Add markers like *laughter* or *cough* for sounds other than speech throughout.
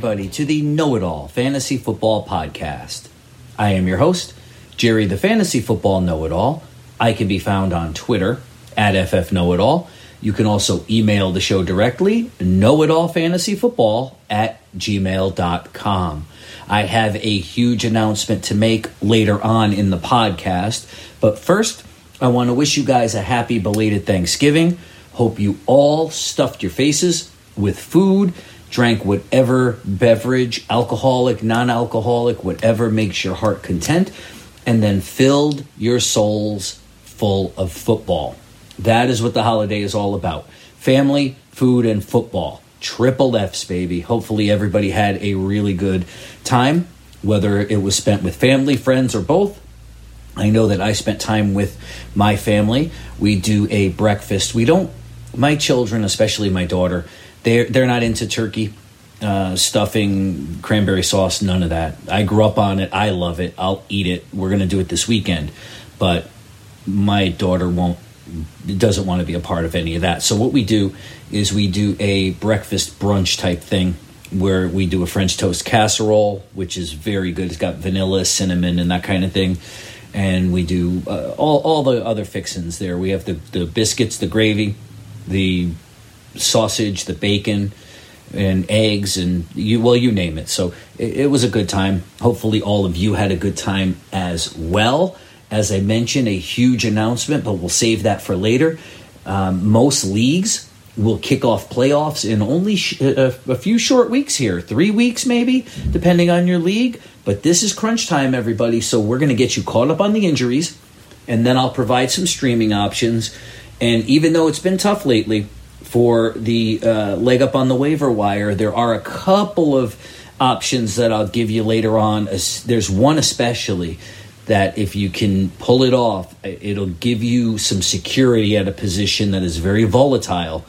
Everybody, to the Know It All Fantasy Football Podcast. I am your host, Jerry the Fantasy Football Know It All. I can be found on Twitter at FF Know It All. You can also email the show directly, know it all fantasy football at gmail.com. I have a huge announcement to make later on in the podcast, but first, I want to wish you guys a happy belated Thanksgiving. Hope you all stuffed your faces with food, drank whatever beverage, alcoholic, non alcoholic, whatever makes your heart content, and then filled your souls full of football. That is what the holiday is all about family, food, and football. Triple F's, baby. Hopefully, everybody had a really good time, whether it was spent with family, friends, or both. I know that I spent time with my family. We do a breakfast. We don't, my children, especially my daughter, they're, they're not into turkey. Uh, stuffing, cranberry sauce, none of that. I grew up on it. I love it. I'll eat it. We're going to do it this weekend. But my daughter won't doesn't want to be a part of any of that. So what we do is we do a breakfast brunch type thing where we do a French toast casserole, which is very good. It's got vanilla, cinnamon, and that kind of thing. And we do uh, all, all the other fixins there. We have the, the biscuits, the gravy, the sausage, the bacon, and eggs, and you well, you name it. So it, it was a good time. Hopefully, all of you had a good time as well. As I mentioned, a huge announcement, but we'll save that for later. Um, most leagues will kick off playoffs in only sh- a, a, few short weeks here, three weeks maybe, depending on your league. But this is crunch time, everybody. So we're going to get you caught up on the injuries, and then I'll provide some streaming options. And even though it's been tough lately for the uh, leg up on the waiver wire, there are a couple of options that I'll give you later on. There's one especially that if you can pull it off, it'll give you some security at a position that is very volatile.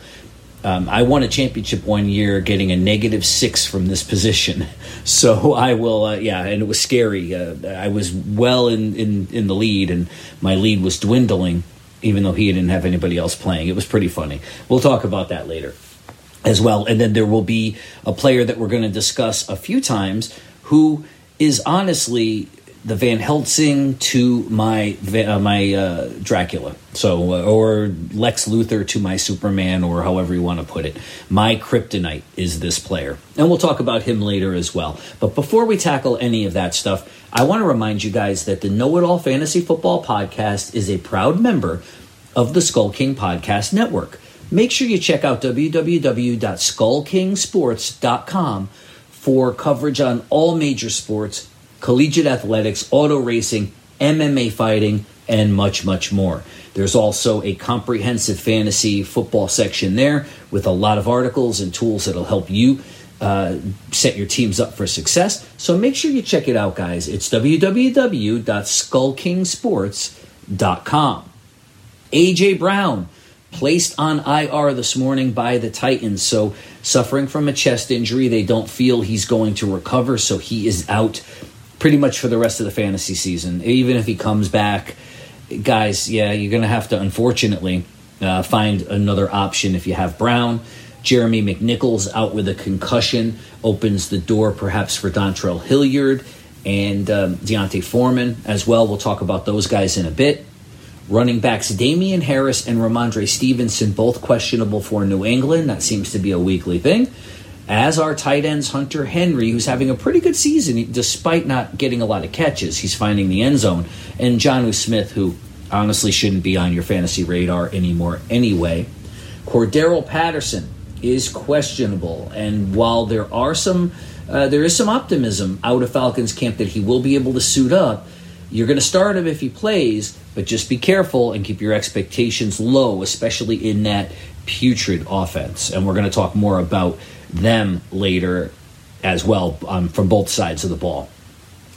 Um, I won a championship one year getting a negative six from this position. *laughs* So I will, uh, yeah, and it was scary. Uh, I was well in, in, in the lead, and my lead was dwindling, even though he didn't have anybody else playing. It was pretty funny. We'll talk about that later as well. And then there will be a player that we're going to discuss a few times who is honestly the Van Helsing to my uh, my uh, Dracula, so uh, or Lex Luthor to my Superman, or however you want to put it. My kryptonite is this player, and we'll talk about him later as well. But before we tackle any of that stuff, I want to remind you guys that the Know It All Fantasy Football Podcast is a proud member of the Skull King Podcast Network. Make sure you check out www.skullkingsports.com for coverage on all major sports collegiate athletics, auto racing, MMA fighting, and much, much more. There's also a comprehensive fantasy football section there with a lot of articles and tools that'll help you uh, set your teams up for success. So make sure you check it out, guys. It's www.skullkingsports.com. AJ Brown placed on IR this morning by the Titans. So, suffering from a chest injury, they don't feel he's going to recover. So, he is out pretty much for the rest of the fantasy season. Even if he comes back, guys, yeah, you're going to have to, unfortunately, uh, find another option if you have Brown. Jeremy McNichols out with a concussion opens the door perhaps for Dontrell Hilliard and um, D'Onta Foreman as well. We'll talk about those guys in a bit. Running backs Damien Harris and Rhamondre Stevenson both questionable for New England. That seems to be a weekly thing as our tight ends Hunter Henry, who's having a pretty good season despite not getting a lot of catches. He's finding the end zone. And Jonnu Smith, who honestly shouldn't be on your fantasy radar anymore anyway. Cordarrelle Patterson is questionable. And while there are some uh, there is some optimism out of Falcons camp that he will be able to suit up. You're going to start him if he plays, but just be careful and keep your expectations low, especially in that putrid offense. And we're going to talk more about them later as well um, from both sides of the ball.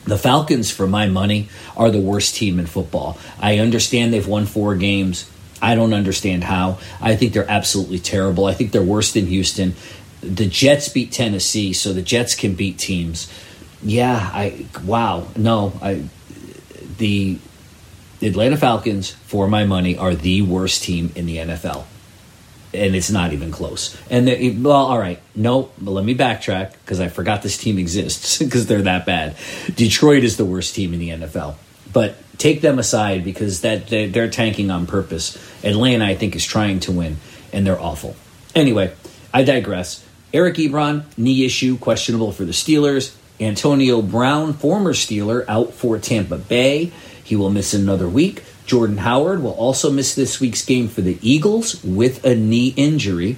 The Falcons, for my money, are the worst team in football. I understand they've won four games. I don't understand how. I think they're absolutely terrible. I think they're worse than Houston. The Jets beat Tennessee, so the Jets can beat teams. Yeah, I wow. No, I the Atlanta Falcons, for my money, are the worst team in the NFL. And it's not even close. And the, well, all right, no, but let me backtrack because I forgot this team exists *laughs* because they're that bad. Detroit is the worst team in the NFL, but take them aside because that they're, they're tanking on purpose. Atlanta, I think, is trying to win, and they're awful. Anyway, I digress. Eric Ebron knee issue questionable for the Steelers. Antonio Brown, former Steeler, out for Tampa Bay. He will miss another week. Jordan Howard will also miss this week's game for the Eagles with a knee injury.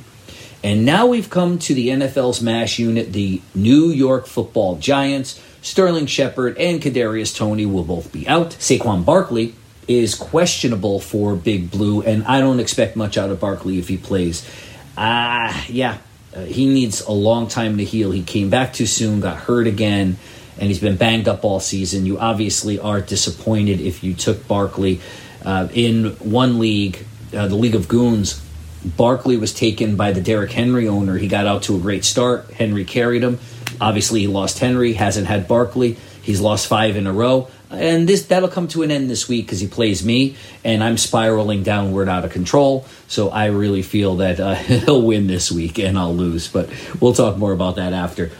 And now we've come to the NFL's MASH unit, the New York Football Giants. Sterling Shepard and Kadarius Toney will both be out. Saquon Barkley is questionable for Big Blue, and I don't expect much out of Barkley if he plays. Ah, uh, yeah, uh, he needs a long time to heal. He came back too soon, got hurt again and he's been banged up all season. You obviously are disappointed if you took Barkley uh, in one league, uh, the League of Goons. Barkley was taken by the Derrick Henry owner. He got out to a great start. Henry carried him. Obviously, he lost Henry. Hasn't had Barkley. He's lost five in a row, and this that'll come to an end this week because he plays me, and I'm spiraling downward out of control. So I really feel that uh, *laughs* he'll win this week, and I'll lose. But we'll talk more about that after.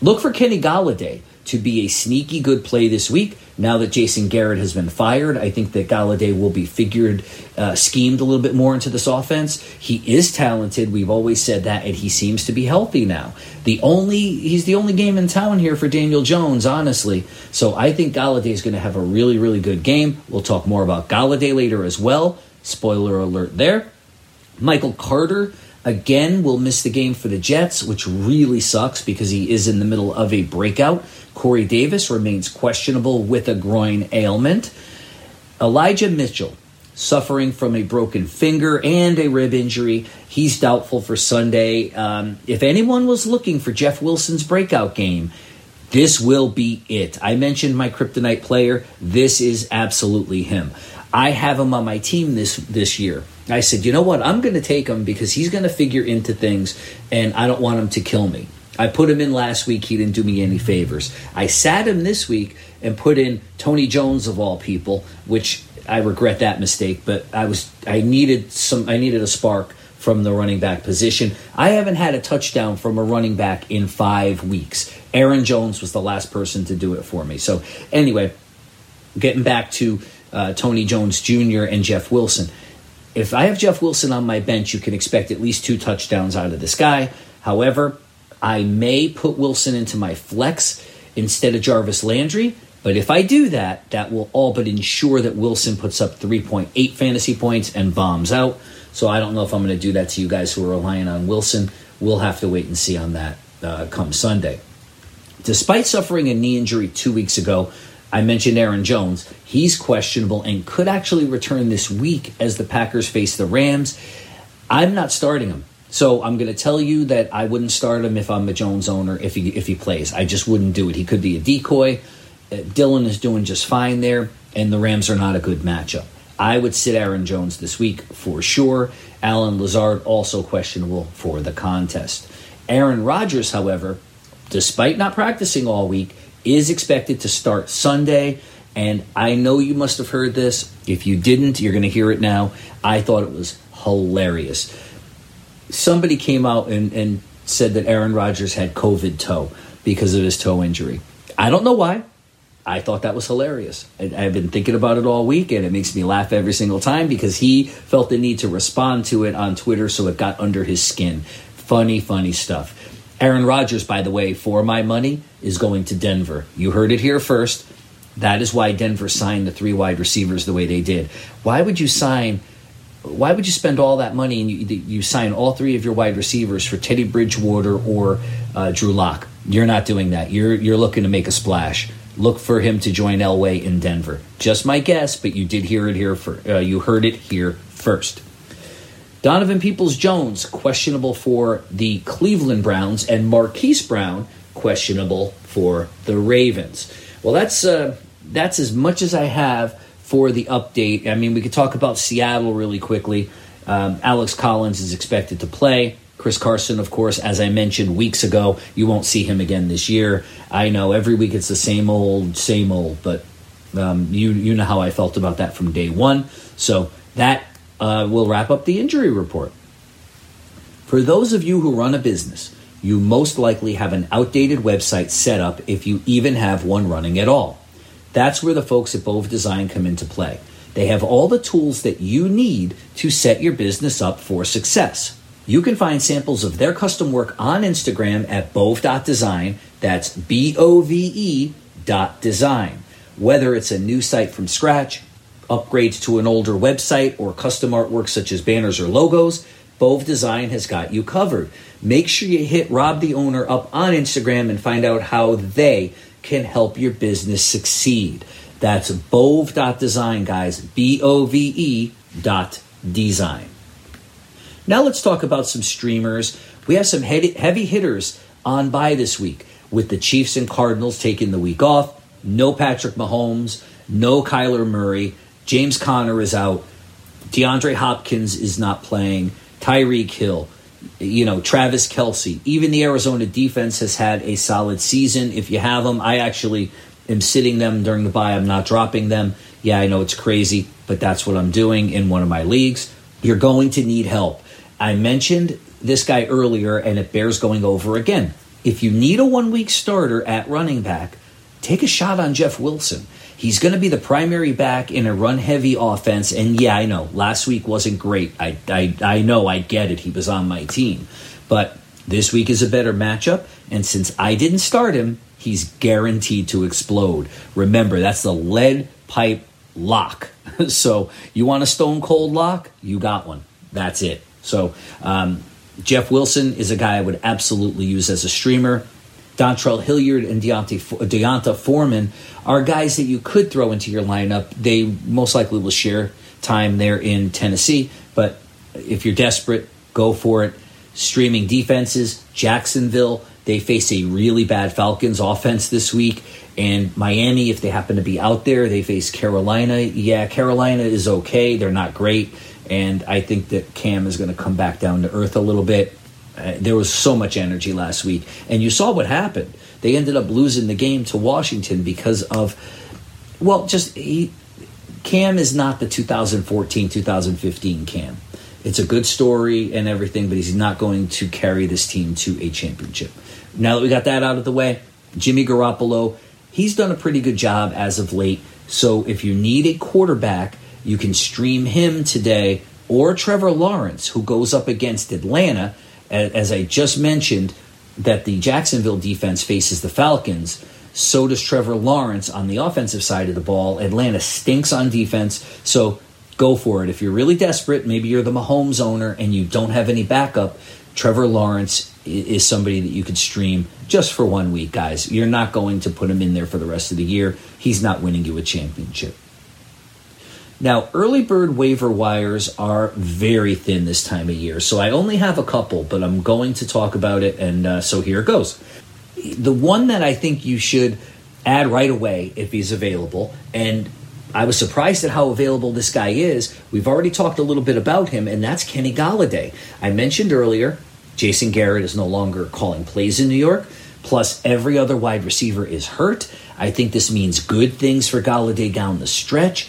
Look for Kenny Golladay to be a sneaky good play this week. Now that Jason Garrett has been fired, I think that Golladay will be figured, uh, schemed a little bit more into this offense. He is talented. We've always said that, and he seems to be healthy now. The only he's the only game in town here for Daniel Jones, honestly. So I think Golladay is going to have a really, really good game. We'll talk more about Golladay later as well. Spoiler alert there. Michael Carter again will miss the game for the Jets, which really sucks because he is in the middle of a breakout. Corey Davis remains questionable with a groin ailment. Elijah Mitchell, suffering from a broken finger and a rib injury. He's doubtful for Sunday. Um, if anyone was looking for Jeff Wilson's breakout game, this will be it. I mentioned my kryptonite player. This is absolutely him. I have him on my team this this year. I said, you know what? I'm going to take him because he's going to figure into things, and I don't want him to kill me. I put him in last week. He didn't do me any favors. I sat him this week and put in Tony Jones of all people, which I regret that mistake. But I was I needed some I needed a spark from the running back position. I haven't had a touchdown from a running back in five weeks. Aaron Jones was the last person to do it for me. So anyway, getting back to uh, Tony Jones Jr. and Jeff Wilson. If I have Jeff Wilson on my bench, you can expect at least two touchdowns out of this guy. However, I may put Wilson into my flex instead of Jarvis Landry. But if I do that, that will all but ensure that Wilson puts up 3.8 fantasy points and bombs out. So I don't know if I'm going to do that to you guys who are relying on Wilson. We'll have to wait and see on that uh, come Sunday. Despite suffering a knee injury two weeks ago, I mentioned Aaron Jones. He's questionable and could actually return this week as the Packers face the Rams. I'm not starting him. So I'm going to tell you that I wouldn't start him if I'm a Jones owner if he if he plays. I just wouldn't do it. He could be a decoy. Uh, Dillon is doing just fine there, and the Rams are not a good matchup. I would sit Aaron Jones this week for sure. Allen Lazard also questionable for the contest. Aaron Rodgers, however, despite not practicing all week, is expected to start Sunday. And I know you must have heard this. If you didn't, you're going to hear it now. I thought it was hilarious somebody came out and, and said that Aaron Rodgers had COVID toe because of his toe injury. I don't know why. I thought that was hilarious. I, have been thinking about it all week, and it makes me laugh every single time because he felt the need to respond to it on Twitter, so it got under his skin. Funny, funny stuff. Aaron Rodgers, by the way, for my money, is going to Denver. You heard it here first. That is why Denver signed the three wide receivers the way they did. Why would you sign why would you spend all that money and you, you sign all three of your wide receivers for Teddy Bridgewater or uh, Drew Lock? You're not doing that. You're you're looking to make a splash. Look for him to join Elway in Denver. Just my guess, but you did hear it here. For, uh, you heard it here first. Donovan Peoples Jones questionable for the Cleveland Browns, and Marquise Brown questionable for the Ravens. Well, that's uh, that's as much as I have for the update. I mean, we could talk about Seattle really quickly. Um, Alex Collins is expected to play. Chris Carson, of course, as I mentioned weeks ago, you won't see him again this year. I know every week it's the same old, same old, but um, you you know how I felt about that from day one. So that uh, will wrap up the injury report. For those of you who run a business, you most likely have an outdated website set up if you even have one running at all. That's where the folks at Bove Design come into play. They have all the tools that you need to set your business up for success. You can find samples of their custom work on Instagram at bove.design. That's B O V E dot design. Whether it's a new site from scratch, upgrades to an older website, or custom artwork such as banners or logos, Bove Design has got you covered. Make sure you hit Rob the owner up on Instagram and find out how they can help your business succeed. That's bove.design, guys. B O V E dot design. Now let's talk about some streamers. We have some heavy hitters on bye this week with the Chiefs and Cardinals taking the week off. No Patrick Mahomes, no Kyler Murray. James Conner is out. DeAndre Hopkins is not playing. Tyreek Hill, you know, Travis Kelce. Even the Arizona defense has had a solid season. If you have them, I actually am sitting them during the bye. I'm not dropping them. Yeah, I know it's crazy, but that's what I'm doing in one of my leagues. You're going to need help. I mentioned this guy earlier, and it bears going over again. If you need a one week starter at running back, take a shot on Jeff Wilson. He's going to be the primary back in a run heavy offense. And yeah, I know last week wasn't great. I, I, I know, I get it. He was on my team. But this week is a better matchup. And since I didn't start him, he's guaranteed to explode. Remember, that's the lead pipe lock. *laughs* so you want a stone cold lock? You got one. That's it. So um, Jeff Wilson is a guy I would absolutely use as a streamer. Dontrell Hilliard and Deontay, D'Onta Foreman are guys that you could throw into your lineup. They most likely will share time there in Tennessee, but if you're desperate, go for it. Streaming defenses, Jacksonville, they face a really bad Falcons offense this week. And Miami, if they happen to be out there, they face Carolina. Yeah, Carolina is okay. They're not great. And I think that Cam is going to come back down to earth a little bit. Uh, there was so much energy last week. And you saw what happened. They ended up losing the game to Washington because of, well, just he, Cam is not the 2014 2015 Cam. It's a good story and everything, but he's not going to carry this team to a championship. Now that we got that out of the way, Jimmy Garoppolo, he's done a pretty good job as of late. So if you need a quarterback, you can stream him today or Trevor Lawrence, who goes up against Atlanta. As I just mentioned, that the Jacksonville defense faces the Falcons. So does Trevor Lawrence on the offensive side of the ball. Atlanta stinks on defense. So go for it. If you're really desperate, maybe you're the Mahomes owner and you don't have any backup, Trevor Lawrence is somebody that you could stream just for one week, guys. You're not going to put him in there for the rest of the year. He's not winning you a championship. Now, early bird waiver wires are very thin this time of year, so I only have a couple, but I'm going to talk about it, and uh, so here it goes. The one that I think you should add right away if he's available, and I was surprised at how available this guy is. We've already talked a little bit about him, and that's Kenny Golladay. I mentioned earlier, Jason Garrett is no longer calling plays in New York. Plus, every other wide receiver is hurt. I think this means good things for Galladay down the stretch.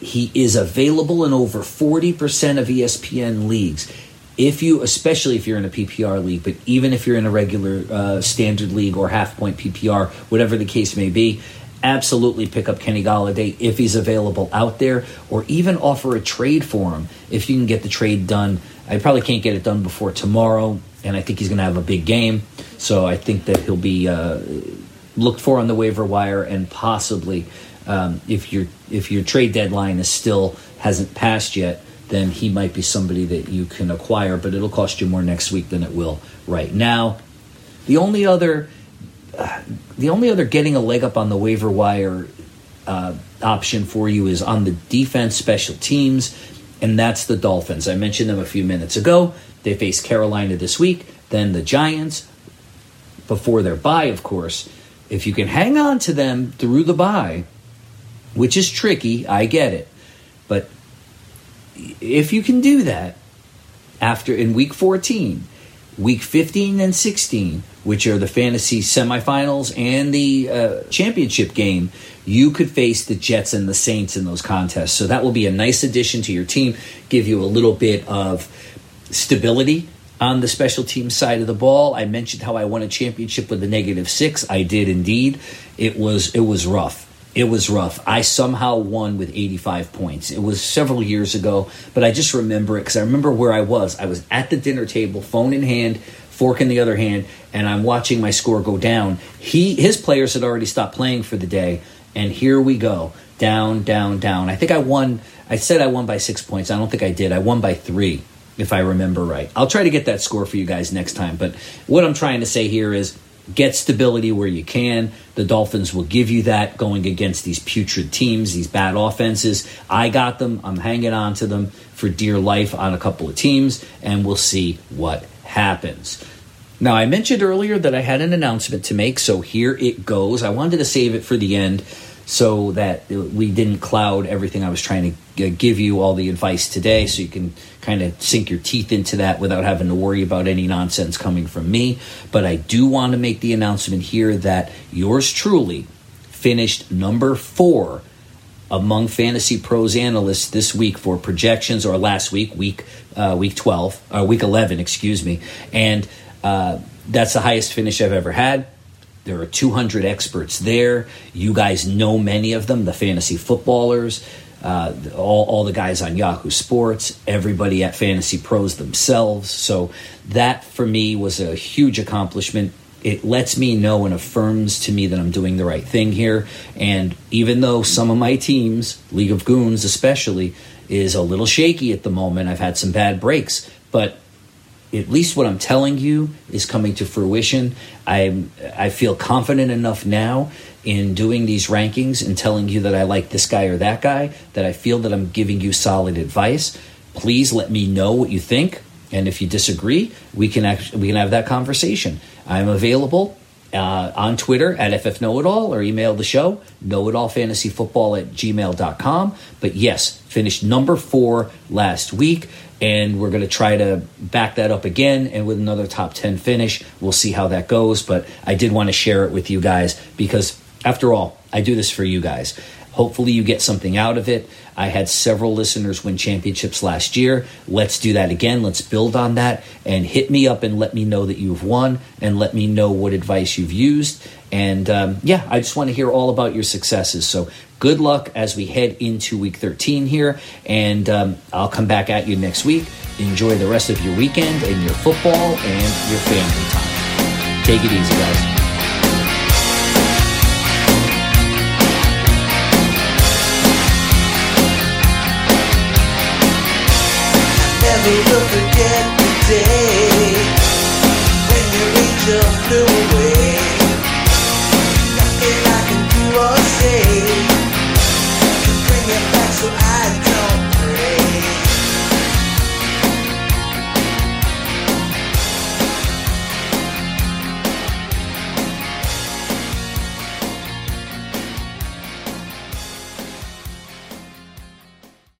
He is available in over 40% of ESPN leagues. If you, especially if you're in a PPR league, but even if you're in a regular uh, standard league or half point PPR, whatever the case may be, absolutely pick up Kenny Golladay if he's available out there, or even offer a trade for him if you can get the trade done. I probably can't get it done before tomorrow, and I think he's going to have a big game. So I think that he'll be uh, looked for on the waiver wire and possibly um, if your if your trade deadline is still hasn't passed yet, then he might be somebody that you can acquire, but it'll cost you more next week than it will right now. The only other the only other getting a leg up on the waiver wire uh, option for you is on the defense special teams, and that's the Dolphins. I mentioned them a few minutes ago. They face Carolina this week, then the Giants before their bye, of course. If you can hang on to them through the bye, which is tricky. I get it. But if you can do that after in week 14, week 15 and 16, which are the fantasy semifinals and the uh, championship game, you could face the Jets and the Saints in those contests. So that will be a nice addition to your team, give you a little bit of stability on the special team side of the ball. I mentioned how I won a championship with a negative six. I did indeed. It was it was rough. It was rough. I somehow won with 85 points. It was several years ago, but I just remember it because I remember where I was. I was at the dinner table, phone in hand, fork in the other hand, and I'm watching my score go down. He his players had already stopped playing for the day, and here we go. Down, down, down. I think I won I said I won by 6 points. I don't think I did. I won by 3 if I remember right. I'll try to get that score for you guys next time, but what I'm trying to say here is get stability where you can. The Dolphins will give you that going against these putrid teams, these bad offenses. I got them. I'm hanging on to them for dear life on a couple of teams, and we'll see what happens. Now, I mentioned earlier that I had an announcement to make, so here it goes. I wanted to save it for the end so that we didn't cloud everything I was trying to give you, all the advice today, so you can kind of sink your teeth into that without having to worry about any nonsense coming from me. But I do want to make the announcement here that yours truly finished number four among fantasy pros analysts this week for projections or last week week uh, week 12 uh, week 11 excuse me and uh, that's the highest finish i've ever had there are 200 experts there. You guys know many of them, the fantasy footballers, uh, all, all the guys on Yahoo Sports, everybody at Fantasy Pros themselves. So that for me was a huge accomplishment. It lets me know and affirms to me that I'm doing the right thing here. And even though some of my teams, League of Goons especially, is a little shaky at the moment, I've had some bad breaks, but at least what I'm telling you is coming to fruition. I I feel confident enough now in doing these rankings and telling you that I like this guy or that guy that I feel that I'm giving you solid advice. Please let me know what you think, and if you disagree, we can actually, we can have that conversation. I'm available uh, on Twitter at FFKnowItAll or email the show, knowitallfantasyfootball at gmail.com. But yes, finished number four last week and we're going to try to back that up again and with another top 10 finish. We'll see how that goes but i did want to share it with you guys because after all i do this for you guys. Hopefully you get something out of it. I had several listeners win championships last year. Let's do that again. Let's build on that and hit me up and let me know that you've won and let me know what advice you've used. And um, yeah, I just want to hear all about your successes. So good luck as we head into week 13 here. And um, I'll come back at you next week. Enjoy the rest of your weekend and your football and your family time. Take it easy, guys. Never will forget